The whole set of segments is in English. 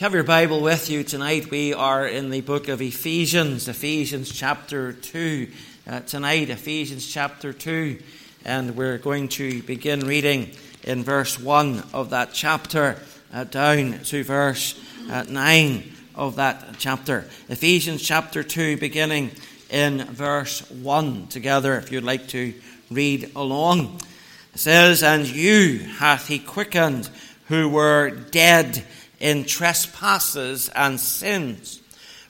You have your Bible with you tonight, we are in the book of Ephesians, Ephesians chapter 2. Uh, tonight, Ephesians chapter 2, and we're going to begin reading in verse 1 of that chapter uh, down to verse uh, 9 of that chapter. Ephesians chapter 2, beginning in verse 1 together, if you'd like to read along. It says, And you hath he quickened who were dead in trespasses and sins,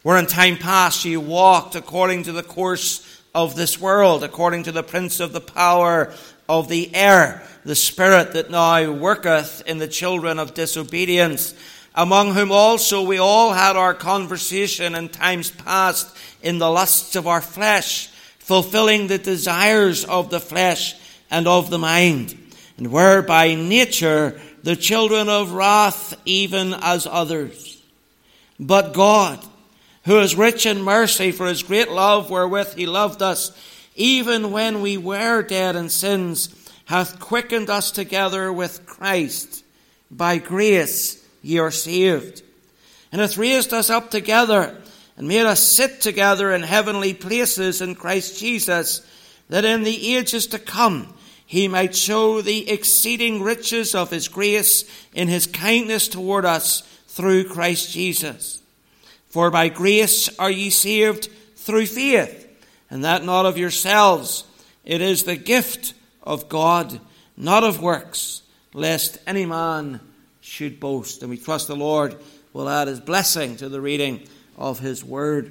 where in time past ye walked according to the course of this world, according to the prince of the power of the air, the spirit that now worketh in the children of disobedience, among whom also we all had our conversation in times past in the lusts of our flesh, fulfilling the desires of the flesh and of the mind, and were by nature the children of wrath, even as others. But God, who is rich in mercy for his great love wherewith he loved us, even when we were dead in sins, hath quickened us together with Christ. By grace ye are saved. And hath raised us up together and made us sit together in heavenly places in Christ Jesus, that in the ages to come he might show the exceeding riches of his grace in his kindness toward us through Christ Jesus. For by grace are ye saved through faith, and that not of yourselves. It is the gift of God, not of works, lest any man should boast. And we trust the Lord will add his blessing to the reading of his word.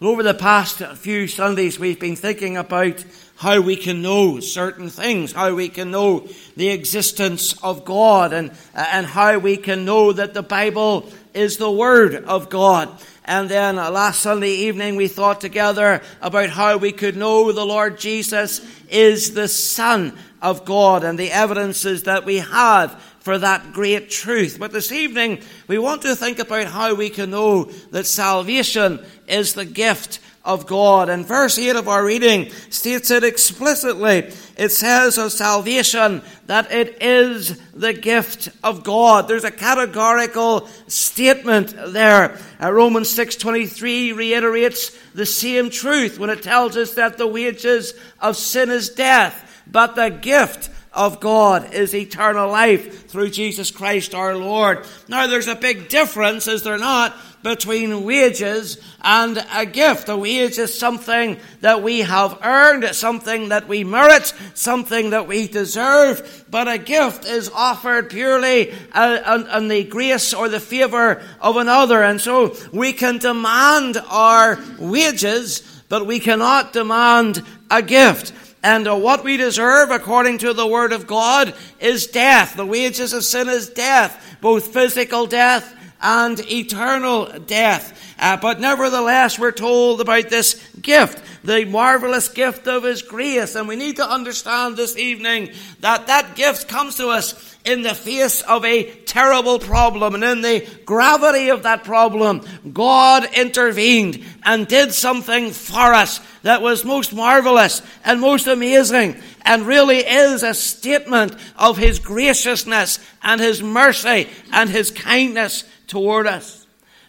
Over the past few Sundays, we've been thinking about how we can know certain things, how we can know the existence of God, and, and how we can know that the Bible is the Word of God. And then uh, last Sunday evening, we thought together about how we could know the Lord Jesus is the Son of God and the evidences that we have for that great truth. But this evening, we want to think about how we can know that salvation is the gift of God. And verse 8 of our reading states it explicitly. It says of salvation that it is the gift of God. There's a categorical statement there. Uh, Romans 6.23 reiterates the same truth when it tells us that the wages of sin is death, but the gift of God is eternal life through Jesus Christ our Lord. Now there's a big difference, is there not, between wages and a gift. A wage is something that we have earned, something that we merit, something that we deserve, but a gift is offered purely uh, on the grace or the favor of another. And so we can demand our wages, but we cannot demand a gift. And uh, what we deserve, according to the Word of God, is death. The wages of sin is death, both physical death and eternal death. Uh, but nevertheless, we're told about this gift, the marvelous gift of His grace. And we need to understand this evening that that gift comes to us in the face of a terrible problem and in the gravity of that problem, God intervened and did something for us that was most marvelous and most amazing and really is a statement of His graciousness and His mercy and His kindness toward us.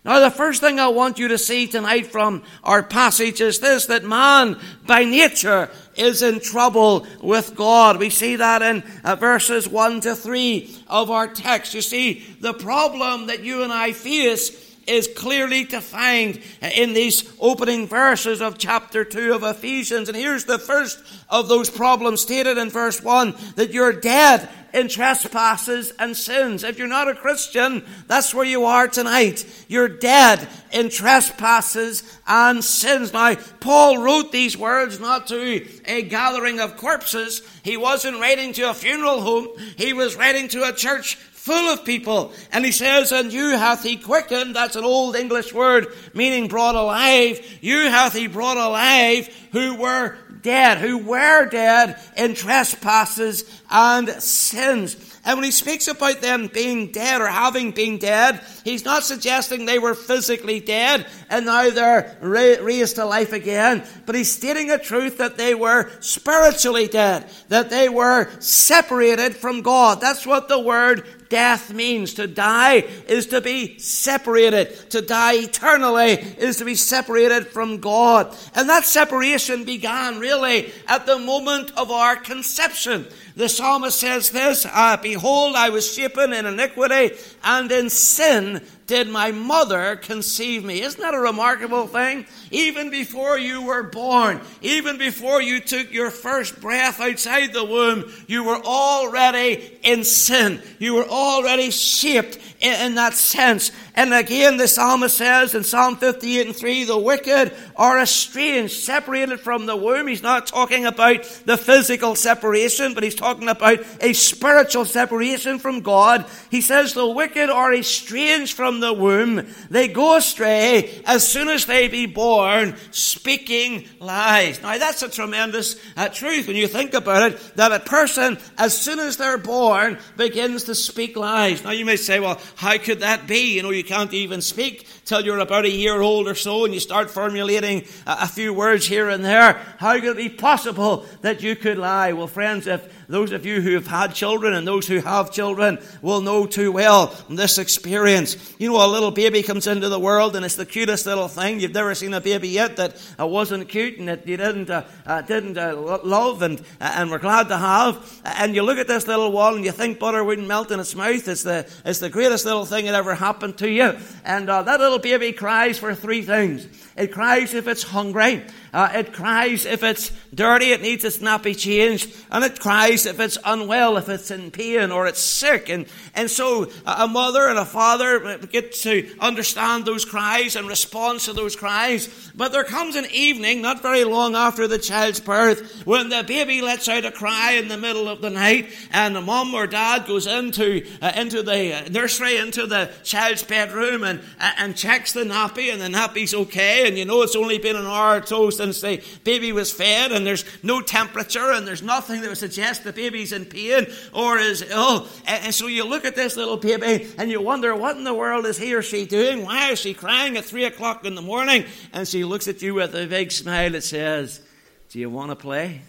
Now, the first thing I want you to see tonight from our passage is this that man by nature is in trouble with God. We see that in uh, verses 1 to 3 of our text. You see, the problem that you and I face is clearly defined in these opening verses of chapter 2 of Ephesians. And here's the first of those problems stated in verse 1 that you're dead in trespasses and sins. If you're not a Christian, that's where you are tonight. You're dead in trespasses and sins. Now, Paul wrote these words not to a gathering of corpses. He wasn't writing to a funeral home. He was writing to a church full of people. And he says, And you hath he quickened, that's an old English word meaning brought alive. You hath he brought alive who were dead, who were dead in trespasses and sins. And when he speaks about them being dead or having been dead, he's not suggesting they were physically dead and now they're raised to life again, but he's stating a truth that they were spiritually dead, that they were separated from God. That's what the word death means. To die is to be separated. To die eternally is to be separated from God. And that separation began really at the moment of our conception. The psalmist says this, ah, Behold, I was shapen in iniquity, and in sin did my mother conceive me. Isn't that a remarkable thing? Even before you were born, even before you took your first breath outside the womb, you were already in sin. You were already shaped in, that sense. And again, the psalmist says in Psalm 58 and 3, the wicked are estranged, separated from the womb. He's not talking about the physical separation, but he's talking about a spiritual separation from God. He says the wicked are estranged from the womb. They go astray as soon as they be born, speaking lies. Now that's a tremendous uh, truth when you think about it, that a person, as soon as they're born, begins to speak lies. Now you may say, well, how could that be? You know, you can't even speak till you're about a year old or so and you start formulating a, a few words here and there. How could it be possible that you could lie? Well, friends, if those of you who have had children and those who have children will know too well this experience. You know, a little baby comes into the world and it's the cutest little thing. You've never seen a baby yet that uh, wasn't cute and that you didn't, uh, uh, didn't uh, love and, uh, and were glad to have. And you look at this little one and you think butter wouldn't melt in its mouth. It's the, it's the greatest little thing that ever happened to you. And uh, that little baby cries for three things. It cries if it's hungry. It cries if it's dirty, it needs its nappy changed. And it cries if it's unwell, if it's in pain or it's sick. And, and so a mother and a father get to understand those cries and respond to those cries. But there comes an evening, not very long after the child's birth, when the baby lets out a cry in the middle of the night and the mom or dad goes into, uh, into the nursery, into the child's bedroom and, and checks the nappy and the nappy's okay. And you know it's only been an hour or so since the baby was fed and there's no temperature and there's nothing that would suggest the baby's in pain or is ill. And, so you look at this little baby and you wonder what in the world is he or she doing? Why is she crying at three o'clock in the morning? And she looks at you with a big smile that says, Do you want to play?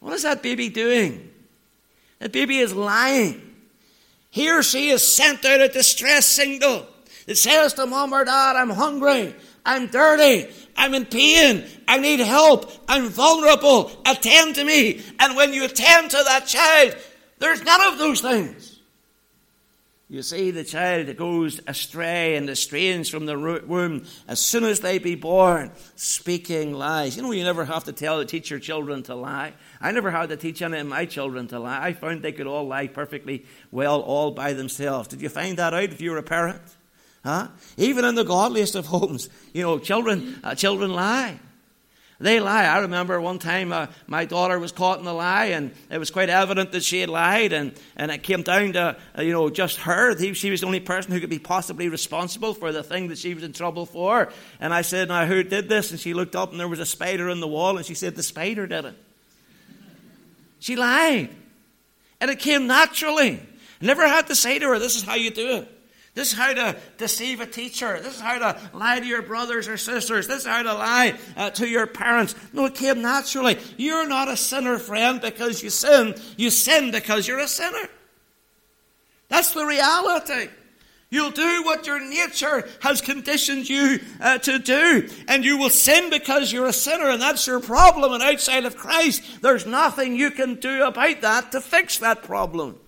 What is that baby doing? That baby is lying. He or she is sent out a distress signal. It says to mom or dad, I'm hungry, I'm dirty, I'm in pain, I need help, I'm vulnerable, attend to me. And when you attend to that child, there's none of those things. You see, the child goes astray and estranged from the womb as soon as they be born, speaking lies. You know, you never have to tell teach your children to lie. I never had to teach any of my children to lie. I found they could all lie perfectly well all by themselves. Did you find that out if you were a parent? Huh? Even in the godliest of homes, you know, children, uh, children lie. They lie. I remember one time uh, my daughter was caught in a lie, and it was quite evident that she had lied, and, and it came down to, uh, you know, just her. She was the only person who could be possibly responsible for the thing that she was in trouble for. And I said, Now, who did this? And she looked up, and there was a spider in the wall, and she said, The spider did it. She lied. And it came naturally. Never had to say to her, This is how you do it. This is how to deceive a teacher. This is how to lie to your brothers or sisters. This is how to lie uh, to your parents. No, it came naturally. You're not a sinner, friend, because you sin. You sin because you're a sinner. That's the reality. You'll do what your nature has conditioned you uh, to do. And you will sin because you're a sinner, and that's your problem. And outside of Christ, there's nothing you can do about that to fix that problem.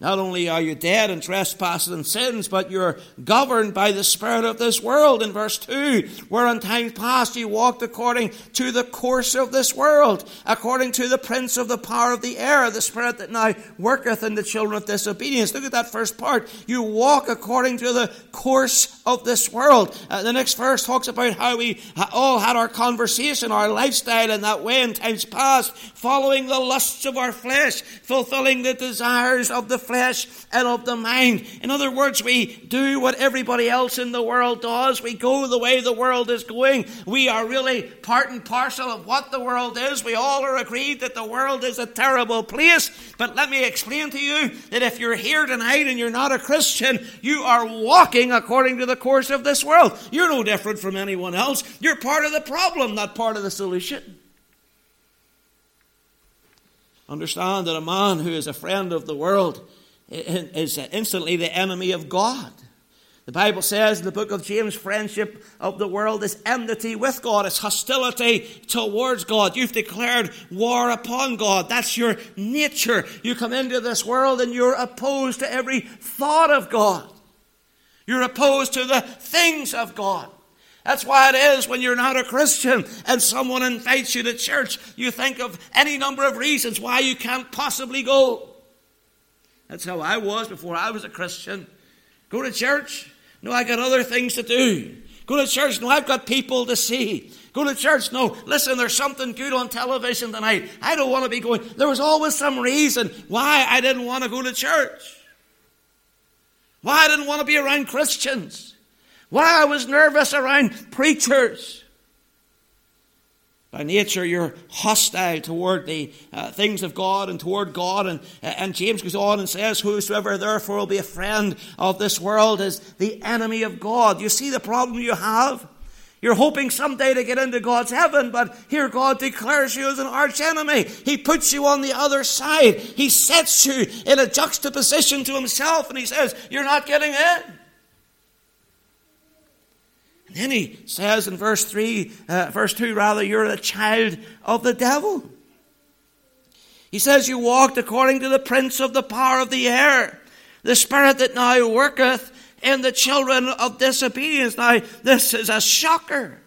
Not only are you dead in trespasses and sins, but you're governed by the spirit of this world. In verse 2, where in times past you walked according to the course of this world, according to the prince of the power of the air, the spirit that now worketh in the children of disobedience. Look at that first part. You walk according to the course of this world. Uh, the next verse talks about how we all had our conversation, our lifestyle in that way in times past, following the lusts of our flesh, fulfilling the desires of the flesh and of the mind. In other words, we do what everybody else in the world does. We go the way the world is going. We are really part and parcel of what the world is. We all are agreed that the world is a terrible place. But let me explain to you that if you're here tonight and you're not a Christian, you are walking according to the course of this world. You're no different from anyone else. You're part of the problem, not part of the solution. Understand that a man who is a friend of the world is instantly the enemy of God. The Bible says in the book of James, friendship of the world is enmity with God. It's hostility towards God. You've declared war upon God. That's your nature. You come into this world and you're opposed to every thought of God. You're opposed to the things of God. That's why it is when you're not a Christian and someone invites you to church, you think of any number of reasons why you can't possibly go. That's how I was before I was a Christian. Go to church. No, I got other things to do. Go to church. No, I've got people to see. Go to church. No, listen, there's something good on television tonight. I don't want to be going. There was always some reason why I didn't want to go to church. Why I didn't want to be around Christians. Why I was nervous around preachers. By nature, you're hostile toward the uh, things of God and toward God. And, uh, and James goes on and says, Whosoever therefore will be a friend of this world is the enemy of God. You see the problem you have? You're hoping someday to get into God's heaven, but here God declares you as an arch enemy. He puts you on the other side. He sets you in a juxtaposition to Himself, and He says, You're not getting in. Then he says in verse 3, uh, verse 2 rather, you're a child of the devil. He says, You walked according to the prince of the power of the air, the spirit that now worketh in the children of disobedience. Now, this is a shocker.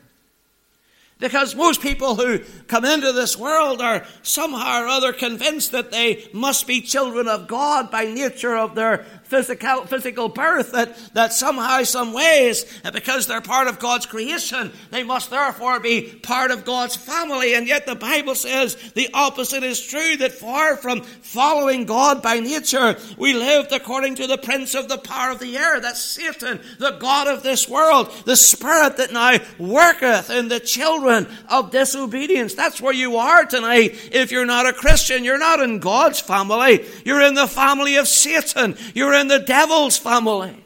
Because most people who come into this world are somehow or other convinced that they must be children of God by nature of their physical, physical birth, that, that somehow, some ways, because they're part of God's creation, they must therefore be part of God's family. And yet the Bible says the opposite is true, that far from following God by nature, we lived according to the prince of the power of the air, that's Satan, the God of this world, the spirit that now worketh in the children of disobedience. That's where you are tonight. If you're not a Christian, you're not in God's family. You're in the family of Satan. You're in the devil's family.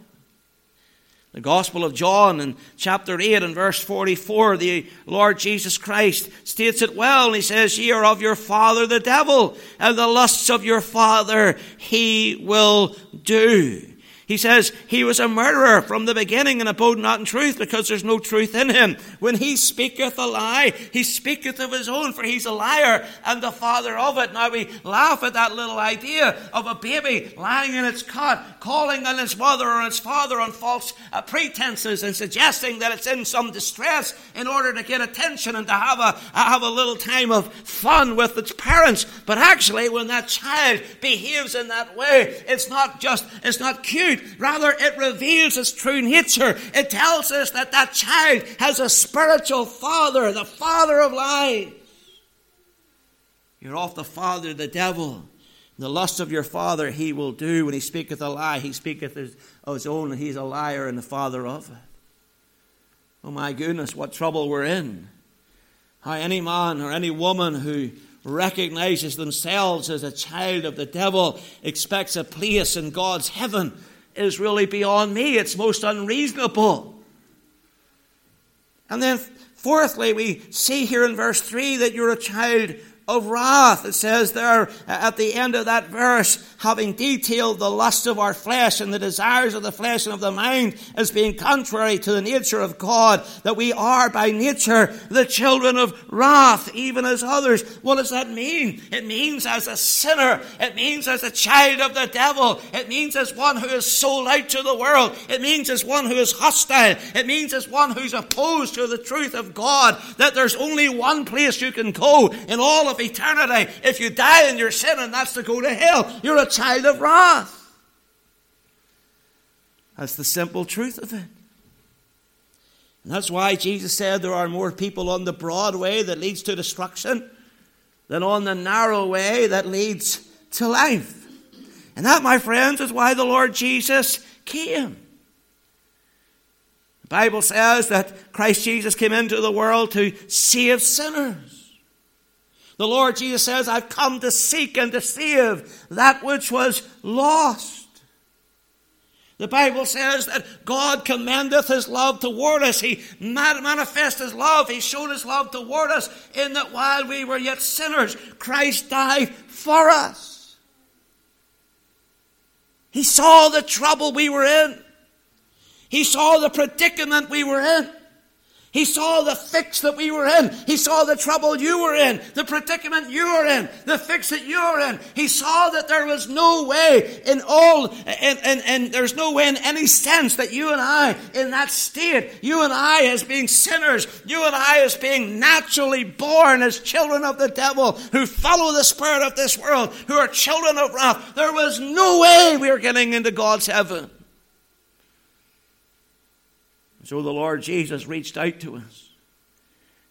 The Gospel of John in chapter 8 and verse 44, the Lord Jesus Christ states it well, he says, Ye are of your father the devil, and the lusts of your father he will do. He says he was a murderer from the beginning and abode not in truth because there's no truth in him. When he speaketh a lie, he speaketh of his own, for he's a liar and the father of it. Now we laugh at that little idea of a baby lying in its cot, calling on its mother or its father on false uh, pretenses and suggesting that it's in some distress in order to get attention and to have a, have a little time of fun with its parents. But actually, when that child behaves in that way, it's not just, it's not cute Rather, it reveals its true nature. It tells us that that child has a spiritual father, the father of lies. You're off the father, the devil. The lust of your father he will do. When he speaketh a lie, he speaketh of his own, and he's a liar and the father of it. Oh my goodness, what trouble we're in. How any man or any woman who recognizes themselves as a child of the devil expects a place in God's heaven is really beyond me. It's most unreasonable. And then, fourthly, we see here in verse 3 that you're a child of wrath. It says there at the end of that verse, having detailed the lust of our flesh and the desires of the flesh and of the mind as being contrary to the nature of God, that we are by nature the children of wrath, even as others. What does that mean? It means as a sinner. It means as a child of the devil. It means as one who is sold out to the world. It means as one who is hostile. It means as one who's opposed to the truth of God, that there's only one place you can go in all of of eternity. If you die in your sin and that's to go to hell, you're a child of wrath. That's the simple truth of it. And that's why Jesus said there are more people on the broad way that leads to destruction than on the narrow way that leads to life. And that, my friends, is why the Lord Jesus came. The Bible says that Christ Jesus came into the world to save sinners. The Lord Jesus says, I've come to seek and to save that which was lost. The Bible says that God commendeth his love toward us. He manifests his love. He showed his love toward us in that while we were yet sinners, Christ died for us. He saw the trouble we were in. He saw the predicament we were in. He saw the fix that we were in. He saw the trouble you were in, the predicament you were in, the fix that you were in. He saw that there was no way in all, and, and, and there's no way in any sense that you and I, in that state, you and I as being sinners, you and I as being naturally born as children of the devil, who follow the spirit of this world, who are children of wrath, there was no way we were getting into God's heaven. So the Lord Jesus reached out to us.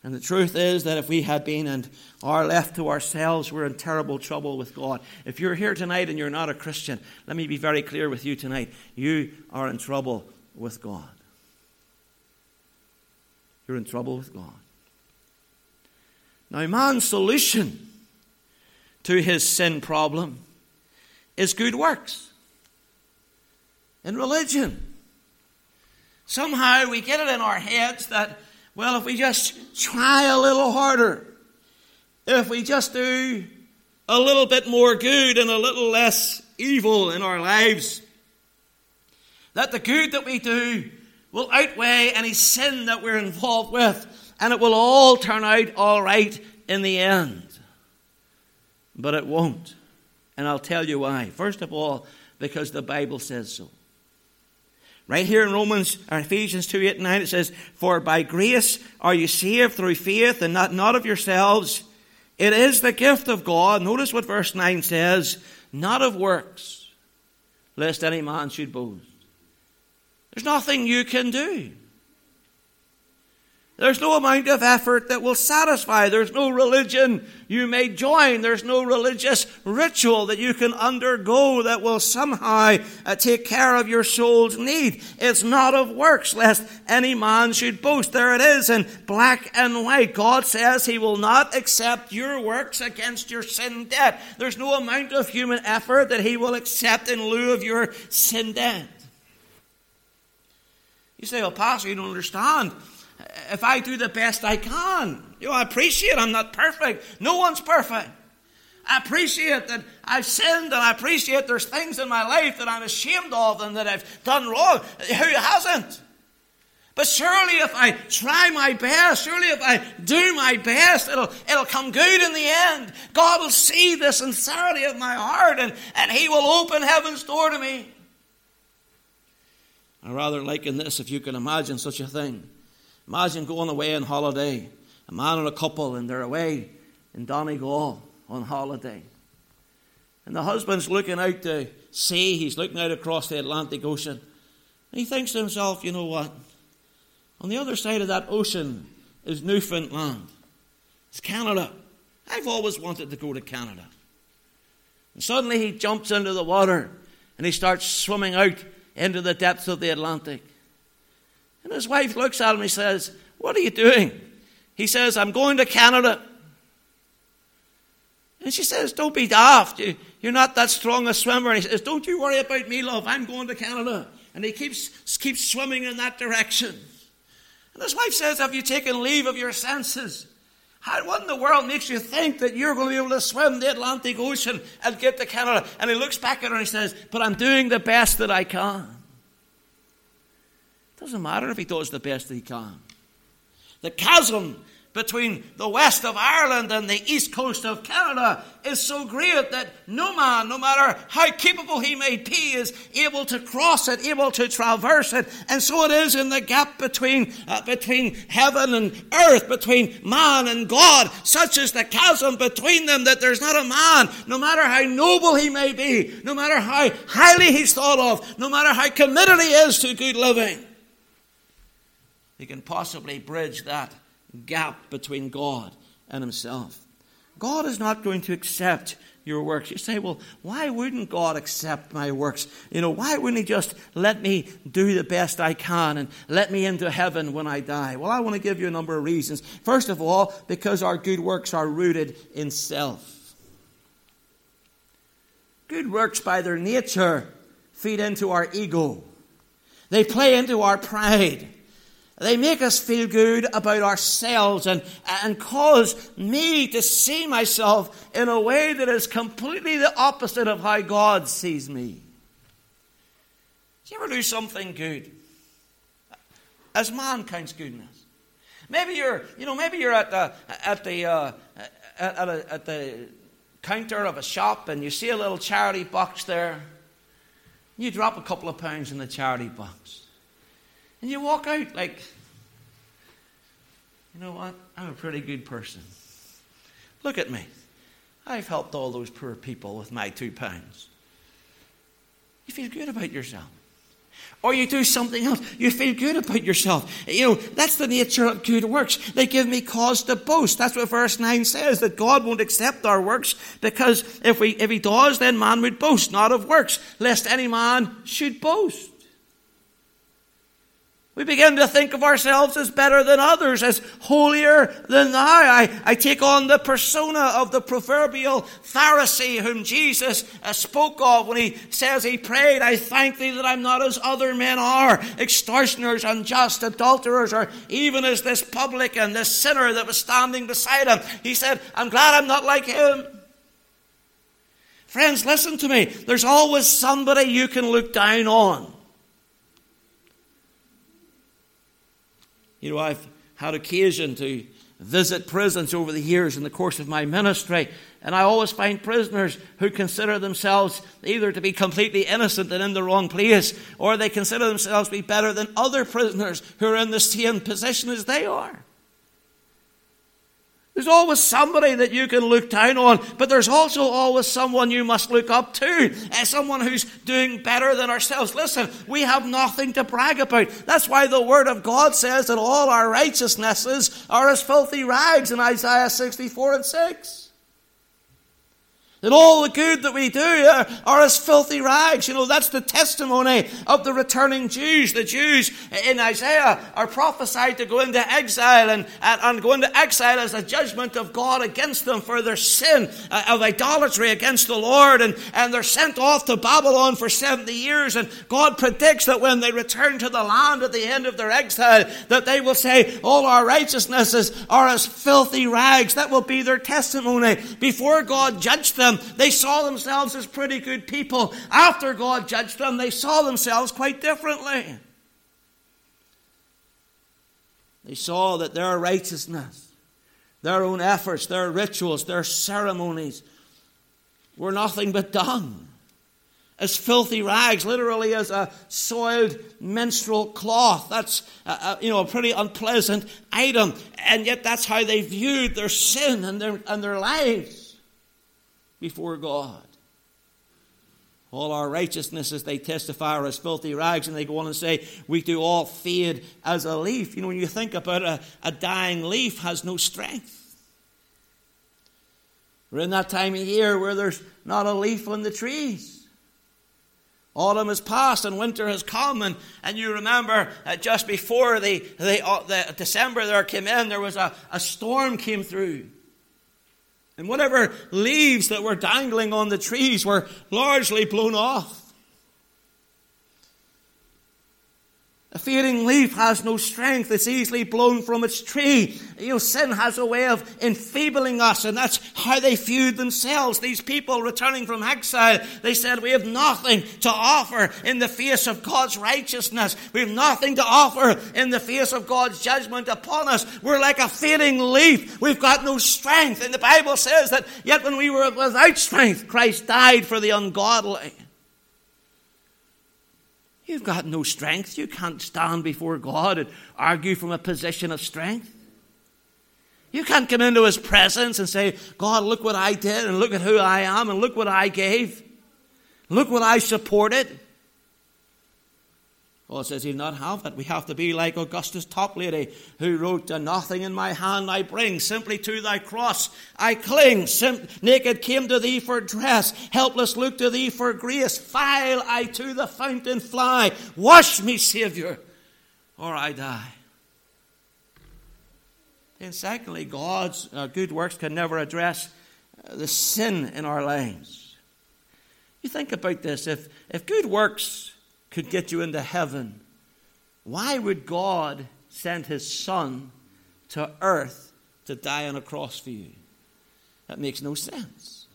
And the truth is that if we had been and are left to ourselves, we're in terrible trouble with God. If you're here tonight and you're not a Christian, let me be very clear with you tonight. You are in trouble with God. You're in trouble with God. Now, man's solution to his sin problem is good works in religion. Somehow we get it in our heads that, well, if we just try a little harder, if we just do a little bit more good and a little less evil in our lives, that the good that we do will outweigh any sin that we're involved with, and it will all turn out all right in the end. But it won't. And I'll tell you why. First of all, because the Bible says so. Right here in Romans or Ephesians 2 8 and 9, it says, For by grace are you saved through faith, and not, not of yourselves. It is the gift of God. Notice what verse 9 says, not of works, lest any man should boast. There's nothing you can do. There's no amount of effort that will satisfy. There's no religion you may join. There's no religious ritual that you can undergo that will somehow uh, take care of your soul's need. It's not of works, lest any man should boast. There it is in black and white. God says He will not accept your works against your sin debt. There's no amount of human effort that He will accept in lieu of your sin debt. You say, well, Pastor, you don't understand if I do the best I can. You know, I appreciate I'm not perfect. No one's perfect. I appreciate that I've sinned and I appreciate there's things in my life that I'm ashamed of and that I've done wrong. Who hasn't? But surely if I try my best, surely if I do my best, it'll, it'll come good in the end. God will see the sincerity of my heart and, and He will open heaven's door to me. I rather liken this, if you can imagine such a thing. Imagine going away on holiday, a man and a couple, and they're away in Donegal on holiday. And the husband's looking out to sea, he's looking out across the Atlantic Ocean. And he thinks to himself, you know what? On the other side of that ocean is Newfoundland. It's Canada. I've always wanted to go to Canada. And suddenly he jumps into the water and he starts swimming out into the depths of the Atlantic. And his wife looks at him and says, What are you doing? He says, I'm going to Canada. And she says, Don't be daft. You, are not that strong a swimmer. And he says, Don't you worry about me, love. I'm going to Canada. And he keeps, keeps swimming in that direction. And his wife says, Have you taken leave of your senses? How, what in the world makes you think that you're going to be able to swim the Atlantic Ocean and get to Canada? And he looks back at her and he says, But I'm doing the best that I can. Doesn't matter if he does the best he can. The chasm between the west of Ireland and the east coast of Canada is so great that no man, no matter how capable he may be, is able to cross it, able to traverse it. And so it is in the gap between, uh, between heaven and earth, between man and God. Such is the chasm between them that there's not a man, no matter how noble he may be, no matter how highly he's thought of, no matter how committed he is to good living he can possibly bridge that gap between God and himself. God is not going to accept your works. You say, well, why wouldn't God accept my works? You know, why wouldn't He just let me do the best I can and let me into heaven when I die? Well, I want to give you a number of reasons. First of all, because our good works are rooted in self. Good works, by their nature, feed into our ego. They play into our pride. They make us feel good about ourselves and, and cause me to see myself in a way that is completely the opposite of how God sees me. Do you ever do something good? As man counts goodness. Maybe you're, you know, maybe you're at the, at the, uh, at, at, a, at the counter of a shop and you see a little charity box there. You drop a couple of pounds in the charity box. And you walk out like, you know what? I'm a pretty good person. Look at me. I've helped all those poor people with my two pounds. You feel good about yourself. Or you do something else, you feel good about yourself. You know, that's the nature of good works. They give me cause to boast. That's what verse 9 says, that God won't accept our works because if, we, if he does, then man would boast, not of works, lest any man should boast. We begin to think of ourselves as better than others, as holier than. I, I take on the persona of the proverbial Pharisee whom Jesus uh, spoke of when he says he prayed, I thank thee that I'm not as other men are, extortioners, unjust, adulterers, or even as this publican, this sinner that was standing beside him. He said, I'm glad I'm not like him. Friends, listen to me. There's always somebody you can look down on. You know, I've had occasion to visit prisons over the years in the course of my ministry, and I always find prisoners who consider themselves either to be completely innocent and in the wrong place, or they consider themselves to be better than other prisoners who are in the same position as they are. There's always somebody that you can look down on, but there's also always someone you must look up to, uh, someone who's doing better than ourselves. Listen, we have nothing to brag about. That's why the Word of God says that all our righteousnesses are as filthy rags in Isaiah 64 and 6. That all the good that we do are, are, as filthy rags. You know, that's the testimony of the returning Jews. The Jews in Isaiah are prophesied to go into exile and, and, go into exile as a judgment of God against them for their sin uh, of idolatry against the Lord. And, and they're sent off to Babylon for 70 years. And God predicts that when they return to the land at the end of their exile, that they will say, all our righteousnesses are as filthy rags. That will be their testimony before God judged them them, they saw themselves as pretty good people. After God judged them, they saw themselves quite differently. They saw that their righteousness, their own efforts, their rituals, their ceremonies were nothing but dung. As filthy rags, literally as a soiled menstrual cloth. That's a, a, you know a pretty unpleasant item, and yet that's how they viewed their sin and their and their lives before God. All our righteousnesses, they testify, are as filthy rags, and they go on and say, We do all fade as a leaf. You know, when you think about a, a dying leaf, has no strength. We're in that time of year where there's not a leaf on the trees. Autumn has passed and winter has come, and, and you remember uh, just before the, the, uh, the December there came in, there was a, a storm came through. And whatever leaves that were dangling on the trees were largely blown off. A fading leaf has no strength. It's easily blown from its tree. You know, sin has a way of enfeebling us, and that's how they viewed themselves. These people returning from exile, they said, We have nothing to offer in the face of God's righteousness. We have nothing to offer in the face of God's judgment upon us. We're like a fading leaf. We've got no strength. And the Bible says that yet when we were without strength, Christ died for the ungodly. You've got no strength. You can't stand before God and argue from a position of strength. You can't come into His presence and say, God, look what I did, and look at who I am, and look what I gave. Look what I supported. God says he'll not have it. We have to be like Augustus Toplady, who wrote, Nothing in my hand I bring, simply to thy cross I cling. Sim- naked came to thee for dress, helpless look to thee for grace. File I to the fountain fly. Wash me, Saviour, or I die. And secondly, God's uh, good works can never address uh, the sin in our lives. You think about this. If, if good works could get you into heaven, Why would God send his son to earth to die on a cross for you? That makes no sense.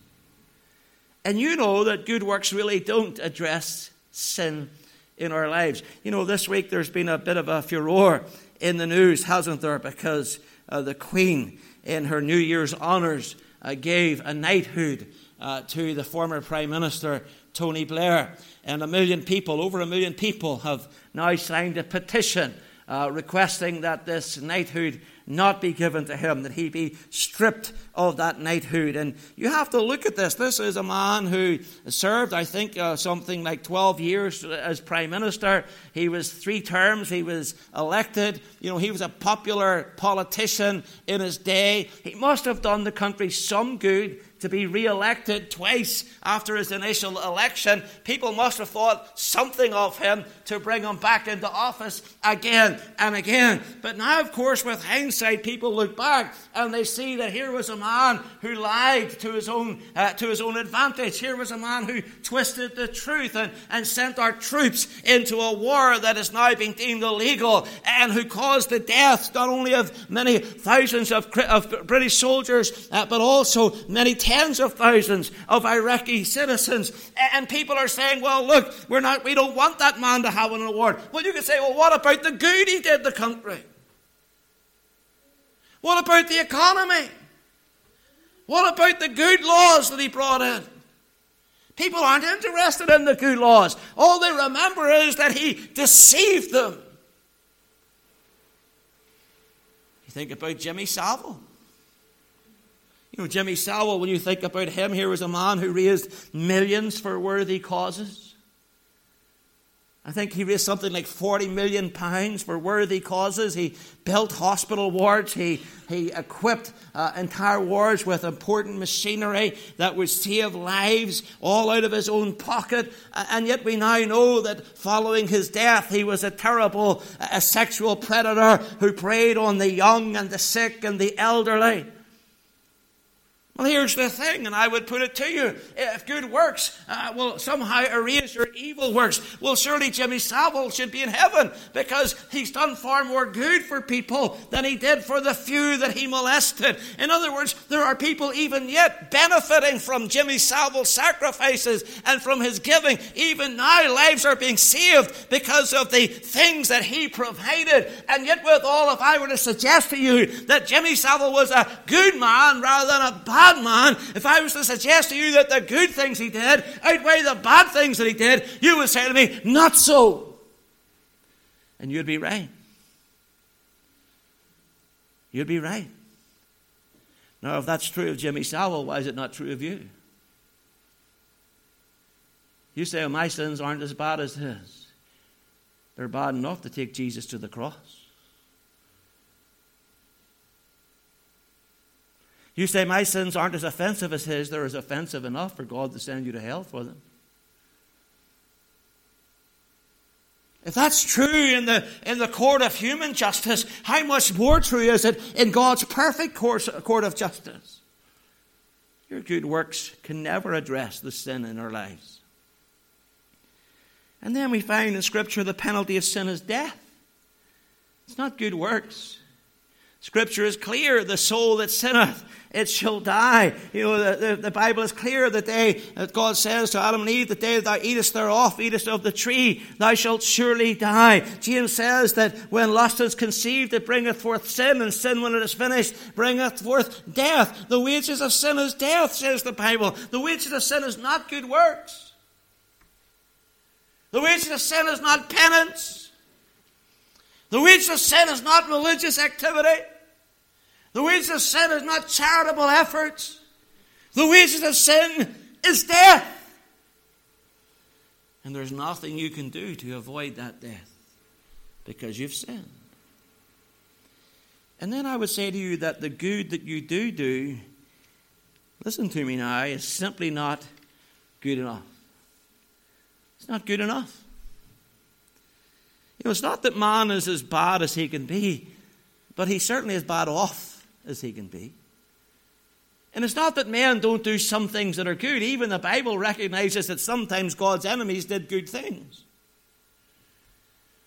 And you know that good works really don't address sin in our lives. You know, this week there's been a bit of a furore in the news, hasn't there? Because uh, the Queen, in her New Year's honours, uh, gave a knighthood uh, to the former Prime Minister, Tony Blair. And a million people, over a million people, have now signed a petition uh, requesting that this knighthood not be given to him, that he be stripped of that knighthood. And you have to look at this. This is a man who served, I think, uh, something like 12 years as prime minister. He was three terms, he was elected. You know, he was a popular politician in his day. He must have done the country some good to be re elected twice after his initial election. People must have thought something of him to bring him back into office again and again. But now, of course, with hindsight, people look back and they see that here was a man who lied to his own, uh, to his own advantage. Here was a man who twisted the truth and, and sent our troops into a war that is now being deemed illegal and who caused the deaths not only of many thousands of, of British soldiers, uh, but also many tens of thousands of Iraqi citizens. And people are saying, well, look, we're not, we don't want that man to have an award. Well, you could say, well, what about the good he did the country? What about the economy? What about the good laws that he brought in? People aren't interested in the good laws. All they remember is that he deceived them. You think about Jimmy Savile. You know, Jimmy Savile, when you think about him, here was a man who raised millions for worthy causes. I think he raised something like 40 million pounds for worthy causes. He built hospital wards. He, he equipped uh, entire wards with important machinery that would save lives all out of his own pocket. And yet we now know that following his death, he was a terrible a sexual predator who preyed on the young and the sick and the elderly. Well, here's the thing, and I would put it to you. If good works uh, will somehow erase your evil works, well, surely Jimmy Savile should be in heaven because he's done far more good for people than he did for the few that he molested. In other words, there are people even yet benefiting from Jimmy Savile's sacrifices and from his giving. Even now, lives are being saved because of the things that he provided. And yet, with all, if I were to suggest to you that Jimmy Savile was a good man rather than a bad bad man, if I was to suggest to you that the good things he did outweigh the bad things that he did, you would say to me, Not so. And you'd be right. You'd be right. Now, if that's true of Jimmy Savile, why is it not true of you? You say, oh, my sins aren't as bad as his. They're bad enough to take Jesus to the cross. You say, My sins aren't as offensive as his, they're as offensive enough for God to send you to hell for them. If that's true in the, in the court of human justice, how much more true is it in God's perfect court, court of justice? Your good works can never address the sin in our lives. And then we find in Scripture the penalty of sin is death. It's not good works. Scripture is clear the soul that sinneth it shall die. You know, the, the, the, Bible is clear the day that God says to Adam and Eve, the day that thou eatest thereof, eatest of the tree, thou shalt surely die. James says that when lust is conceived, it bringeth forth sin, and sin, when it is finished, bringeth forth death. The wages of sin is death, says the Bible. The wages of sin is not good works. The wages of sin is not penance. The weeds of sin is not religious activity. The wages of sin is not charitable efforts. The wages of sin is death. And there's nothing you can do to avoid that death because you've sinned. And then I would say to you that the good that you do do, listen to me now, is simply not good enough. It's not good enough. You know, it's not that man is as bad as he can be, but he certainly is bad off as he can be. And it's not that men don't do some things that are good. Even the Bible recognizes that sometimes God's enemies did good things.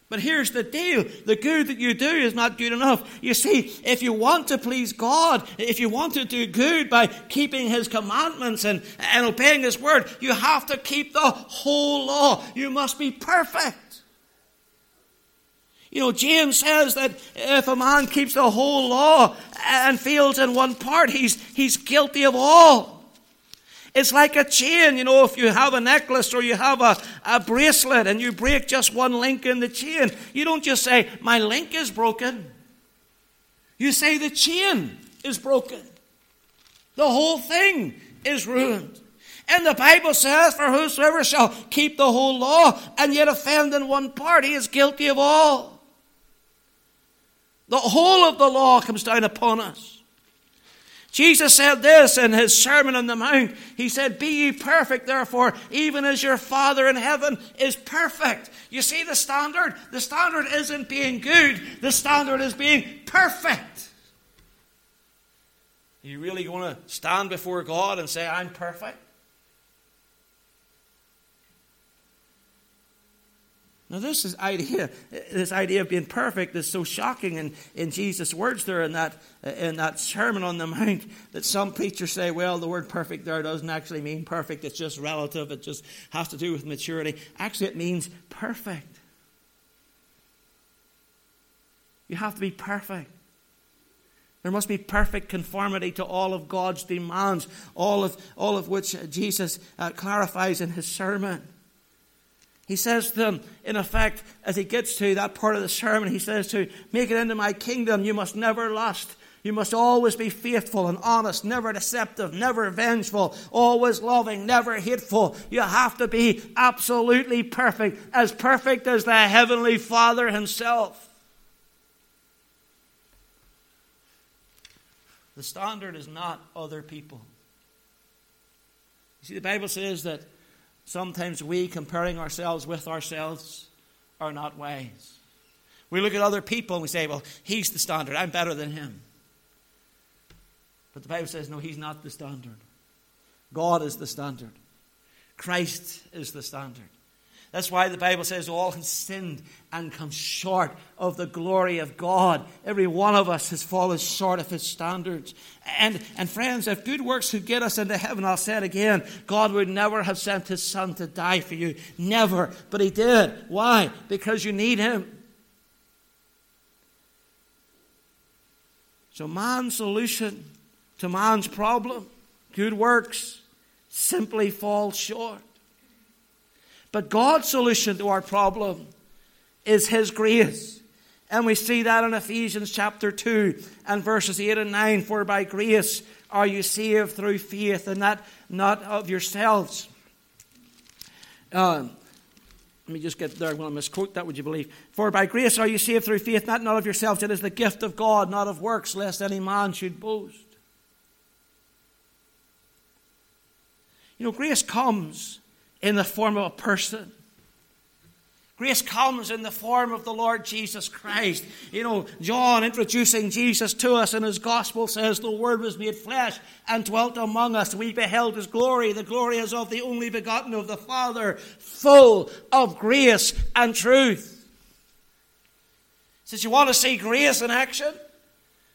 But here's the deal the good that you do is not good enough. You see, if you want to please God, if you want to do good by keeping His commandments and, and obeying His word, you have to keep the whole law. You must be perfect. You know, James says that if a man keeps the whole law and fails in one part, he's, he's guilty of all. It's like a chain, you know, if you have a necklace or you have a, a bracelet and you break just one link in the chain, you don't just say, My link is broken. You say, The chain is broken. The whole thing is ruined. And the Bible says, For whosoever shall keep the whole law and yet offend in one part, he is guilty of all. The whole of the law comes down upon us. Jesus said this in his Sermon on the Mount. He said, Be ye perfect, therefore, even as your Father in heaven is perfect. You see the standard? The standard isn't being good, the standard is being perfect. Are you really going to stand before God and say, I'm perfect? Now, this is idea, this idea of being perfect is so shocking in, in Jesus' words there in that, in that Sermon on the Mount that some preachers say, well, the word perfect there doesn't actually mean perfect, it's just relative, it just has to do with maturity. Actually, it means perfect. You have to be perfect. There must be perfect conformity to all of God's demands, all of, all of which Jesus uh, clarifies in his sermon. He says to them, in effect, as he gets to that part of the sermon, he says to, Make it into my kingdom, you must never lust. You must always be faithful and honest, never deceptive, never vengeful, always loving, never hateful. You have to be absolutely perfect, as perfect as the Heavenly Father Himself. The standard is not other people. You see, the Bible says that Sometimes we, comparing ourselves with ourselves, are not wise. We look at other people and we say, well, he's the standard. I'm better than him. But the Bible says, no, he's not the standard. God is the standard. Christ is the standard. That's why the Bible says all have sinned and come short of the glory of God. Every one of us has fallen short of his standards. And, and friends, if good works could get us into heaven, I'll say it again, God would never have sent his son to die for you. Never. But he did. Why? Because you need him. So man's solution to man's problem, good works, simply falls short. But God's solution to our problem is His grace. And we see that in Ephesians chapter 2 and verses 8 and 9. For by grace are you saved through faith, and that not of yourselves. Uh, let me just get there. I'm going to misquote that, would you believe? For by grace are you saved through faith, not, not of yourselves. It is the gift of God, not of works, lest any man should boast. You know, grace comes in the form of a person. Grace comes in the form of the Lord Jesus Christ. You know, John introducing Jesus to us in his gospel says, The Word was made flesh and dwelt among us. We beheld his glory. The glory is of the only begotten of the Father, full of grace and truth. Says, You want to see grace in action?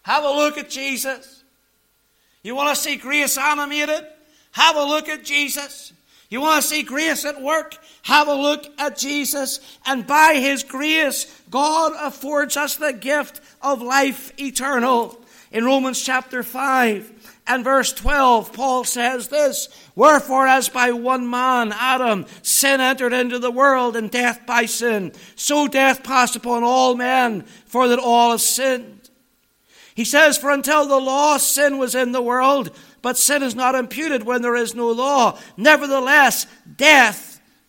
Have a look at Jesus. You want to see grace animated? Have a look at Jesus. You want to see grace at work? Have a look at Jesus. And by His grace, God affords us the gift of life eternal. In Romans chapter 5 and verse 12, Paul says this Wherefore, as by one man, Adam, sin entered into the world, and death by sin, so death passed upon all men, for that all have sinned. He says, For until the law, sin was in the world but sin is not imputed when there is no law. Nevertheless, death,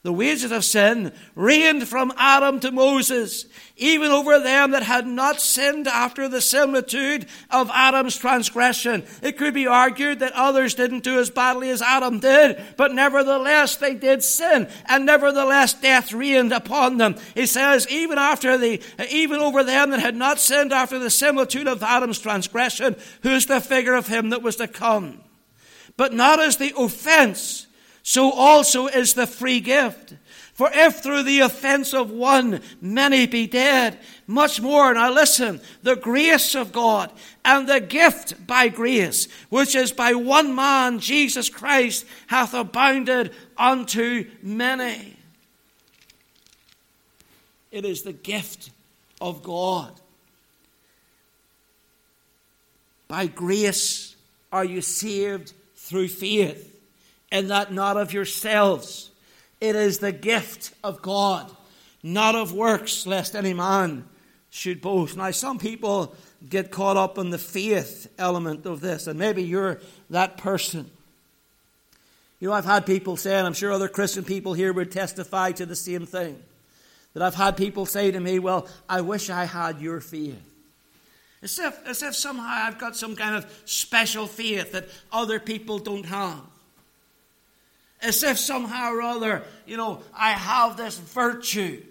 the wages of sin, reigned from Adam to Moses, even over them that had not sinned after the similitude of Adam's transgression. It could be argued that others didn't do as badly as Adam did, but nevertheless they did sin, and nevertheless death reigned upon them. He says, even after the, even over them that had not sinned after the similitude of Adam's transgression, who's the figure of him that was to come but not as the offense, so also is the free gift. For if through the offense of one many be dead, much more, now listen, the grace of God and the gift by grace, which is by one man, Jesus Christ, hath abounded unto many. It is the gift of God. By grace are you saved through faith, and that not of yourselves. It is the gift of God, not of works, lest any man should boast. Now, some people get caught up in the faith element of this, and maybe you're that person. You know, I've had people say, and I'm sure other Christian people here would testify to the same thing, that I've had people say to me, Well, I wish I had your faith. As if, as if somehow I've got some kind of special faith that other people don't have. As if somehow or other, you know, I have this virtue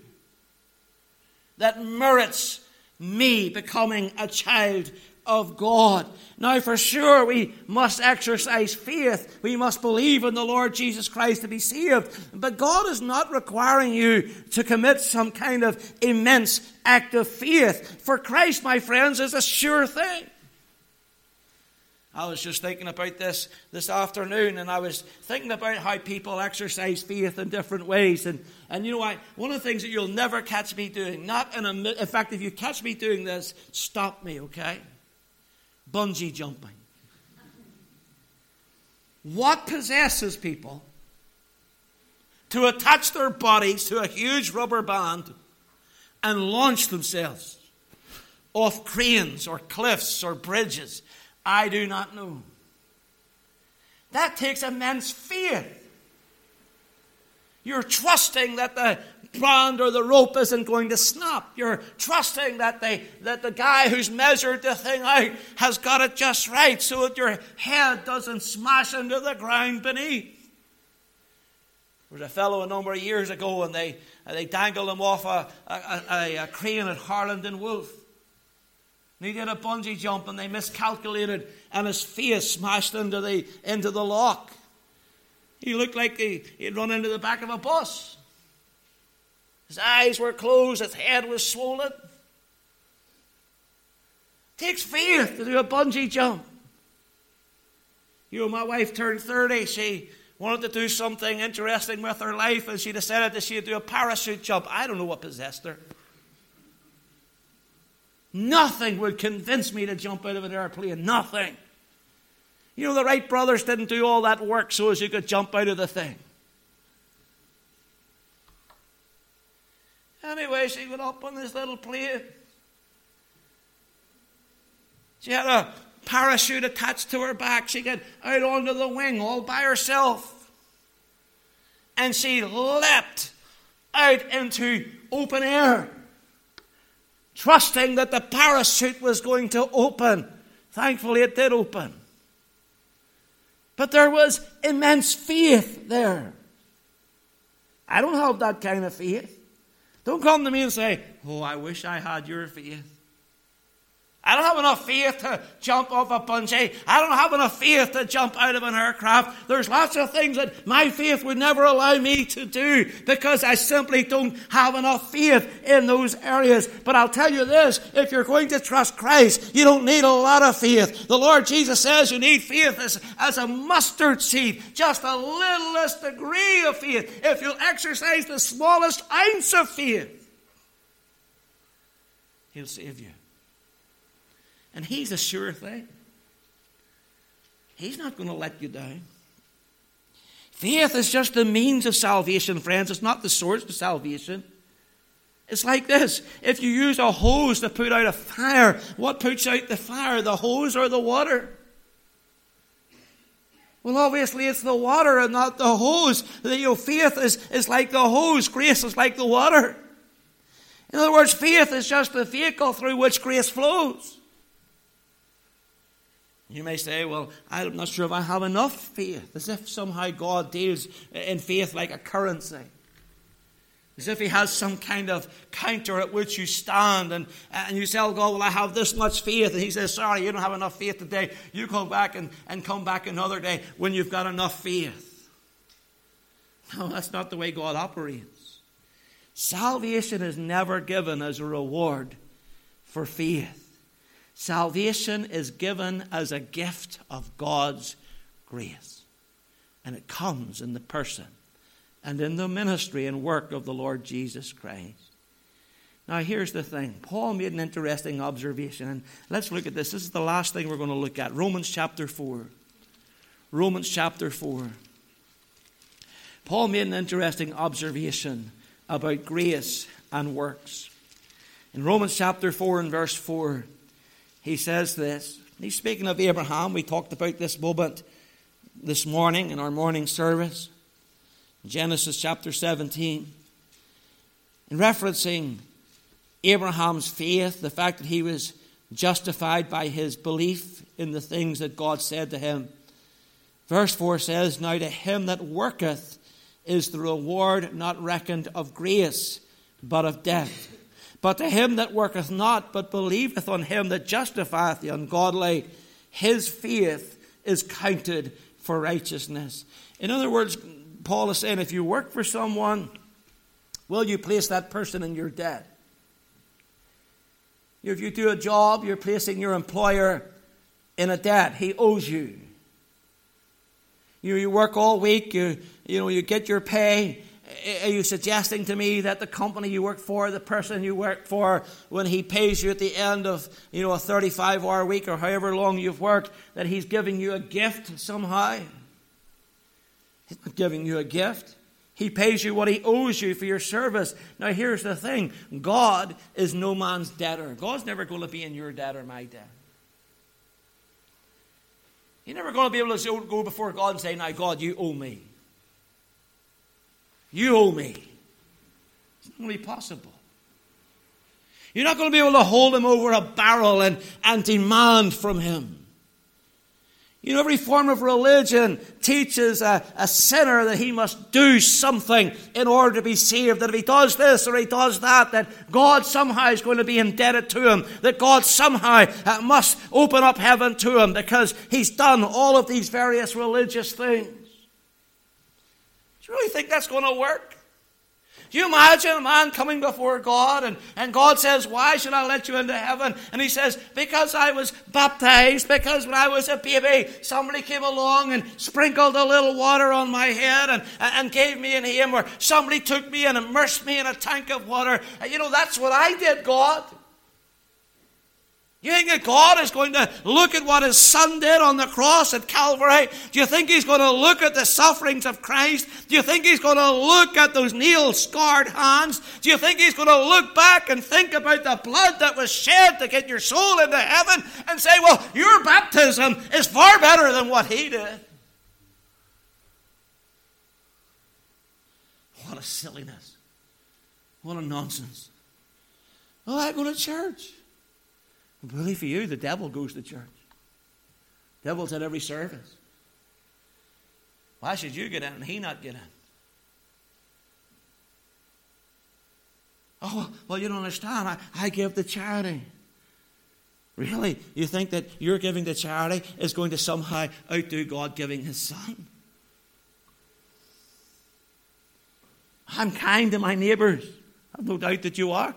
that merits me becoming a child of God. Now, for sure, we must exercise faith. We must believe in the Lord Jesus Christ to be saved. But God is not requiring you to commit some kind of immense act of faith. For Christ, my friends, is a sure thing. I was just thinking about this this afternoon, and I was thinking about how people exercise faith in different ways. And, and you know, I, one of the things that you'll never catch me doing, not in a, in fact, if you catch me doing this, stop me, okay? Bungee jumping. What possesses people to attach their bodies to a huge rubber band and launch themselves off cranes or cliffs or bridges? I do not know. That takes immense faith. You're trusting that the band or the rope isn't going to snap. You're trusting that, they, that the guy who's measured the thing out has got it just right so that your head doesn't smash into the ground beneath. There was a fellow a number of years ago and they, they dangled him off a, a, a, a crane at Harland and Wolff. He did a bungee jump and they miscalculated and his face smashed into the, into the lock. He looked like he, he'd run into the back of a bus. His eyes were closed, his head was swollen. It takes faith to do a bungee jump. You know, my wife turned 30. She wanted to do something interesting with her life, and she decided that she'd do a parachute jump. I don't know what possessed her. Nothing would convince me to jump out of an airplane. Nothing. You know, the Wright brothers didn't do all that work so as you could jump out of the thing. Anyway, she went up on this little plane. She had a parachute attached to her back. She got out onto the wing all by herself. And she leapt out into open air trusting that the parachute was going to open. Thankfully, it did open. But there was immense faith there. I don't have that kind of faith. Don't come to me and say, Oh, I wish I had your faith. I don't have enough faith to jump off a bungee. I don't have enough faith to jump out of an aircraft. There's lots of things that my faith would never allow me to do because I simply don't have enough faith in those areas. But I'll tell you this, if you're going to trust Christ, you don't need a lot of faith. The Lord Jesus says you need faith as, as a mustard seed, just a littlest degree of faith. If you'll exercise the smallest ounce of faith, He'll save you. And He's a sure thing. He's not going to let you down. Faith is just the means of salvation, friends. It's not the source of salvation. It's like this. If you use a hose to put out a fire, what puts out the fire, the hose or the water? Well, obviously it's the water and not the hose. Your faith is, is like the hose. Grace is like the water. In other words, faith is just the vehicle through which grace flows. You may say, well, I'm not sure if I have enough faith, as if somehow God deals in faith like a currency. As if he has some kind of counter at which you stand and, and you tell oh, God, well, I have this much faith. And he says, sorry, you don't have enough faith today. You come back and, and come back another day when you've got enough faith. No, that's not the way God operates. Salvation is never given as a reward for faith. Salvation is given as a gift of God's grace. And it comes in the person and in the ministry and work of the Lord Jesus Christ. Now, here's the thing. Paul made an interesting observation, and let's look at this. This is the last thing we're going to look at Romans chapter 4. Romans chapter 4. Paul made an interesting observation about grace and works. In Romans chapter 4 and verse 4, he says this. He's speaking of Abraham. We talked about this moment this morning in our morning service. Genesis chapter 17. In referencing Abraham's faith, the fact that he was justified by his belief in the things that God said to him. Verse 4 says, Now to him that worketh is the reward not reckoned of grace, but of death. But to him that worketh not, but believeth on him that justifieth the ungodly, his faith is counted for righteousness. In other words, Paul is saying if you work for someone, will you place that person in your debt? If you do a job, you're placing your employer in a debt. He owes you. You, you work all week, you, you know, you get your pay. Are you suggesting to me that the company you work for, the person you work for, when he pays you at the end of you know a 35 hour week or however long you've worked, that he's giving you a gift somehow? He's not giving you a gift. He pays you what he owes you for your service. Now, here's the thing God is no man's debtor. God's never going to be in your debt or my debt. You're never going to be able to go before God and say, Now, God, you owe me. You owe me. It's not going to be possible. You're not going to be able to hold him over a barrel and, and demand from him. You know, every form of religion teaches a, a, sinner that he must do something in order to be saved. That if he does this or he does that, that God somehow is going to be indebted to him. That God somehow uh, must open up heaven to him because he's done all of these various religious things. Do you really think that's going to work? You imagine a man coming before God and, and God says, Why should I let you into heaven? And he says, Because I was baptized, because when I was a baby, somebody came along and sprinkled a little water on my head and, and gave me a name, or somebody took me and immersed me in a tank of water. You know, that's what I did, God. You think that God is going to look at what his son did on the cross at Calvary? Do you think he's going to look at the sufferings of Christ? Do you think he's going to look at those nail scarred hands? Do you think he's going to look back and think about the blood that was shed to get your soul into heaven and say, well, your baptism is far better than what he did? What a silliness. What a nonsense. Well, I go to church. Believe for you, the devil goes to church. The Devil's at every service. Why should you get in and he not get in? Oh, well, you don't understand. I, I give the charity. Really? You think that your giving the charity is going to somehow outdo God giving his son? I'm kind to my neighbours. I've no doubt that you are.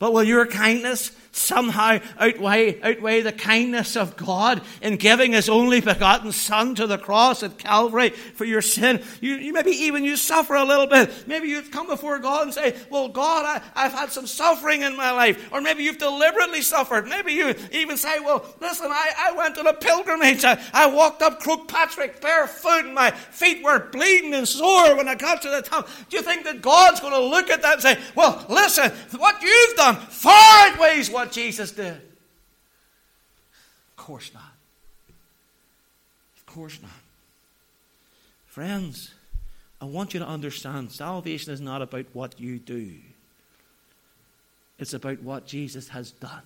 But will your kindness somehow outweigh, outweigh the kindness of God in giving His only begotten Son to the cross at Calvary for your sin? You, you maybe even you suffer a little bit. Maybe you've come before God and say, "Well, God, I, I've had some suffering in my life," or maybe you've deliberately suffered. Maybe you even say, "Well, listen, I, I went on a pilgrimage. I, I walked up Croagh barefoot, and my feet were bleeding and sore when I got to the top." Do you think that God's going to look at that and say, "Well, listen, what you've done?" far outweighs what Jesus did. Of course not. Of course not. Friends, I want you to understand salvation is not about what you do, it's about what Jesus has done.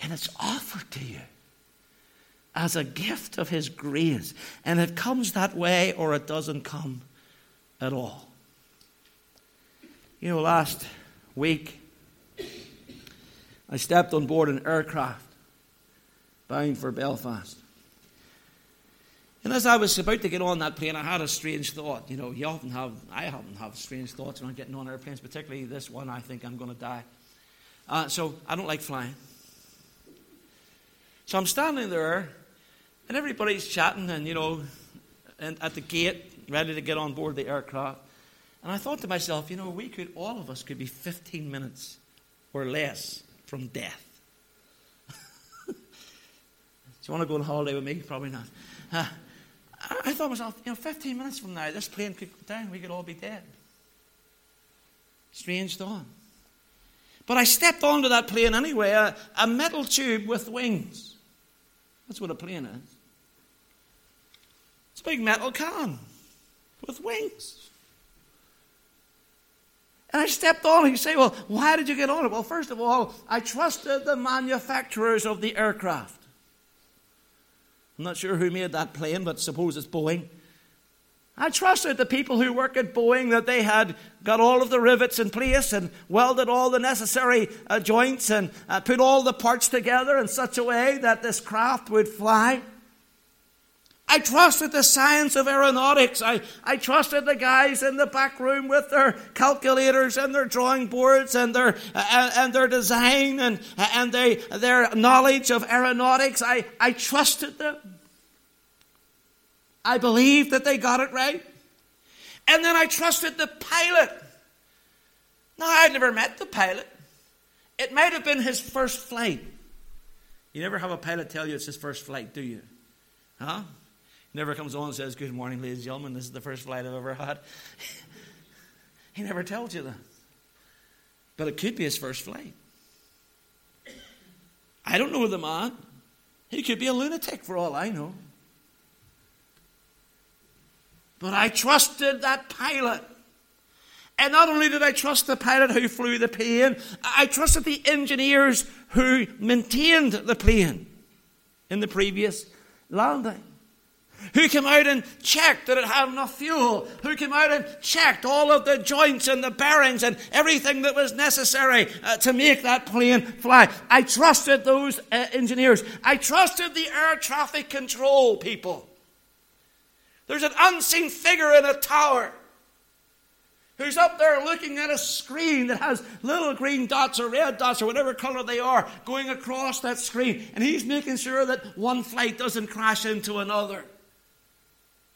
And it's offered to you as a gift of His grace. And it comes that way or it doesn't come at all. You know, last week, I stepped on board an aircraft bound for Belfast. And as I was about to get on that plane, I had a strange thought. You know, you often have, I often have strange thoughts when I'm getting on airplanes, particularly this one, I think I'm going to die. Uh, so I don't like flying. So I'm standing there, and everybody's chatting, and, you know, and at the gate, ready to get on board the aircraft. And I thought to myself, you know, we could, all of us could be 15 minutes or less from death. Do you want to go on holiday with me? Probably not. Uh, I thought to myself, you know, 15 minutes from now, this plane could go down. We could all be dead. Strange thought. But I stepped onto that plane anyway, a, a metal tube with wings. That's what a plane is. It's a big metal can with wings. And I stepped on it. You say, well, why did you get on it? Well, first of all, I trusted the manufacturers of the aircraft. I'm not sure who made that plane, but suppose it's Boeing. I trusted the people who work at Boeing that they had got all of the rivets in place and welded all the necessary uh, joints and uh, put all the parts together in such a way that this craft would fly. I trusted the science of aeronautics. I, I trusted the guys in the back room with their calculators and their drawing boards and their, and their design and, and they, their knowledge of aeronautics. I, I trusted them. I believed that they got it right. And then I trusted the pilot. Now, I'd never met the pilot. It might have been his first flight. You never have a pilot tell you it's his first flight, do you? Huh? Never comes on and says, Good morning, ladies and gentlemen, this is the first flight I've ever had. he never tells you that. But it could be his first flight. I don't know the man. He could be a lunatic for all I know. But I trusted that pilot. And not only did I trust the pilot who flew the plane, I trusted the engineers who maintained the plane in the previous landing who came out and checked that it had enough fuel, who came out and checked all of the joints and the bearings and everything that was necessary uh, to make that plane fly. I trusted those uh, engineers. I trusted the air traffic control people. There's an unseen figure in a tower who's up there looking at a screen that has little green dots or red dots or whatever color they are going across that screen. And he's making sure that one flight doesn't crash into another.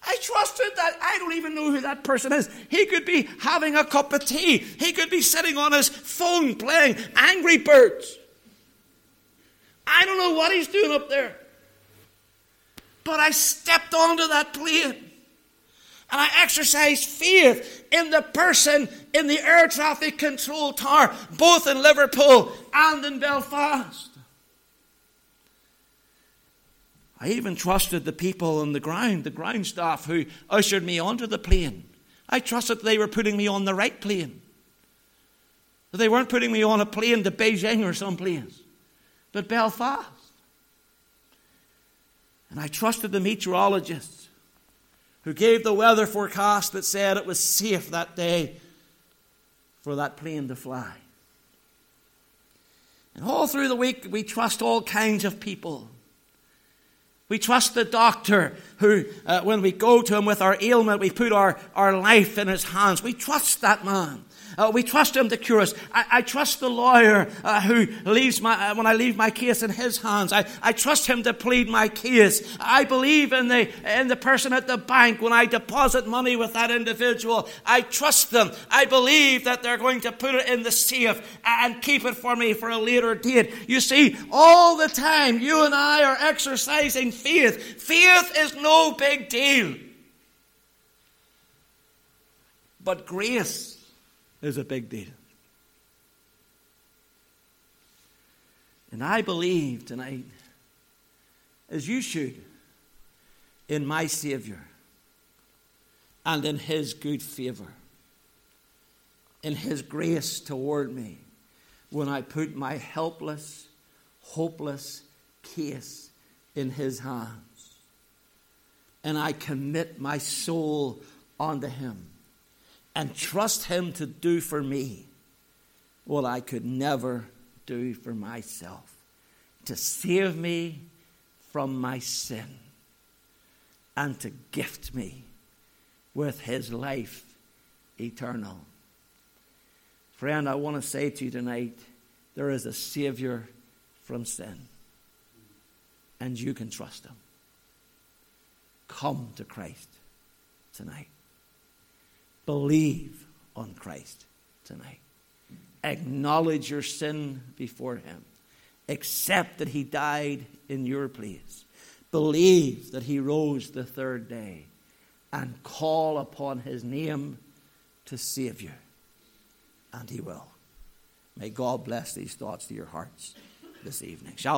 I trusted that. I don't even know who that person is. He could be having a cup of tea. He could be sitting on his phone playing Angry Birds. I don't know what he's doing up there. But I stepped onto that plane and I exercised faith in the person in the air traffic control tower, both in Liverpool and in Belfast. I even trusted the people on the ground, the ground staff who ushered me onto the plane. I trusted they were putting me on the right plane. They weren't putting me on a plane to Beijing or someplace, but Belfast. And I trusted the meteorologists who gave the weather forecast that said it was safe that day for that plane to fly. And all through the week, we trust all kinds of people. We trust the doctor who, uh, when we go to him with our ailment, we put our, our life in his hands. We trust that man. Uh, we trust him to cure us. I, I trust the lawyer uh, who leaves my, uh, when I leave my case in his hands. I, I trust him to plead my case. I believe in the, in the person at the bank when I deposit money with that individual. I trust them. I believe that they're going to put it in the safe and keep it for me for a later date. You see, all the time you and I are exercising faith. Faith is no big deal. But grace is a big deal. And I believe tonight, as you should, in my Savior and in His good favor, in His grace toward me, when I put my helpless, hopeless case in His hands. And I commit my soul unto Him and trust Him to do for me what I could never do for myself to save me from my sin and to gift me with his life eternal. Friend, I want to say to you tonight there is a Savior from sin, and you can trust him. Come to Christ tonight. Believe on Christ tonight. Acknowledge your sin before him. Accept that he died in your place. Believe that he rose the third day. And call upon his name to save you. And he will. May God bless these thoughts to your hearts this evening. Shall we?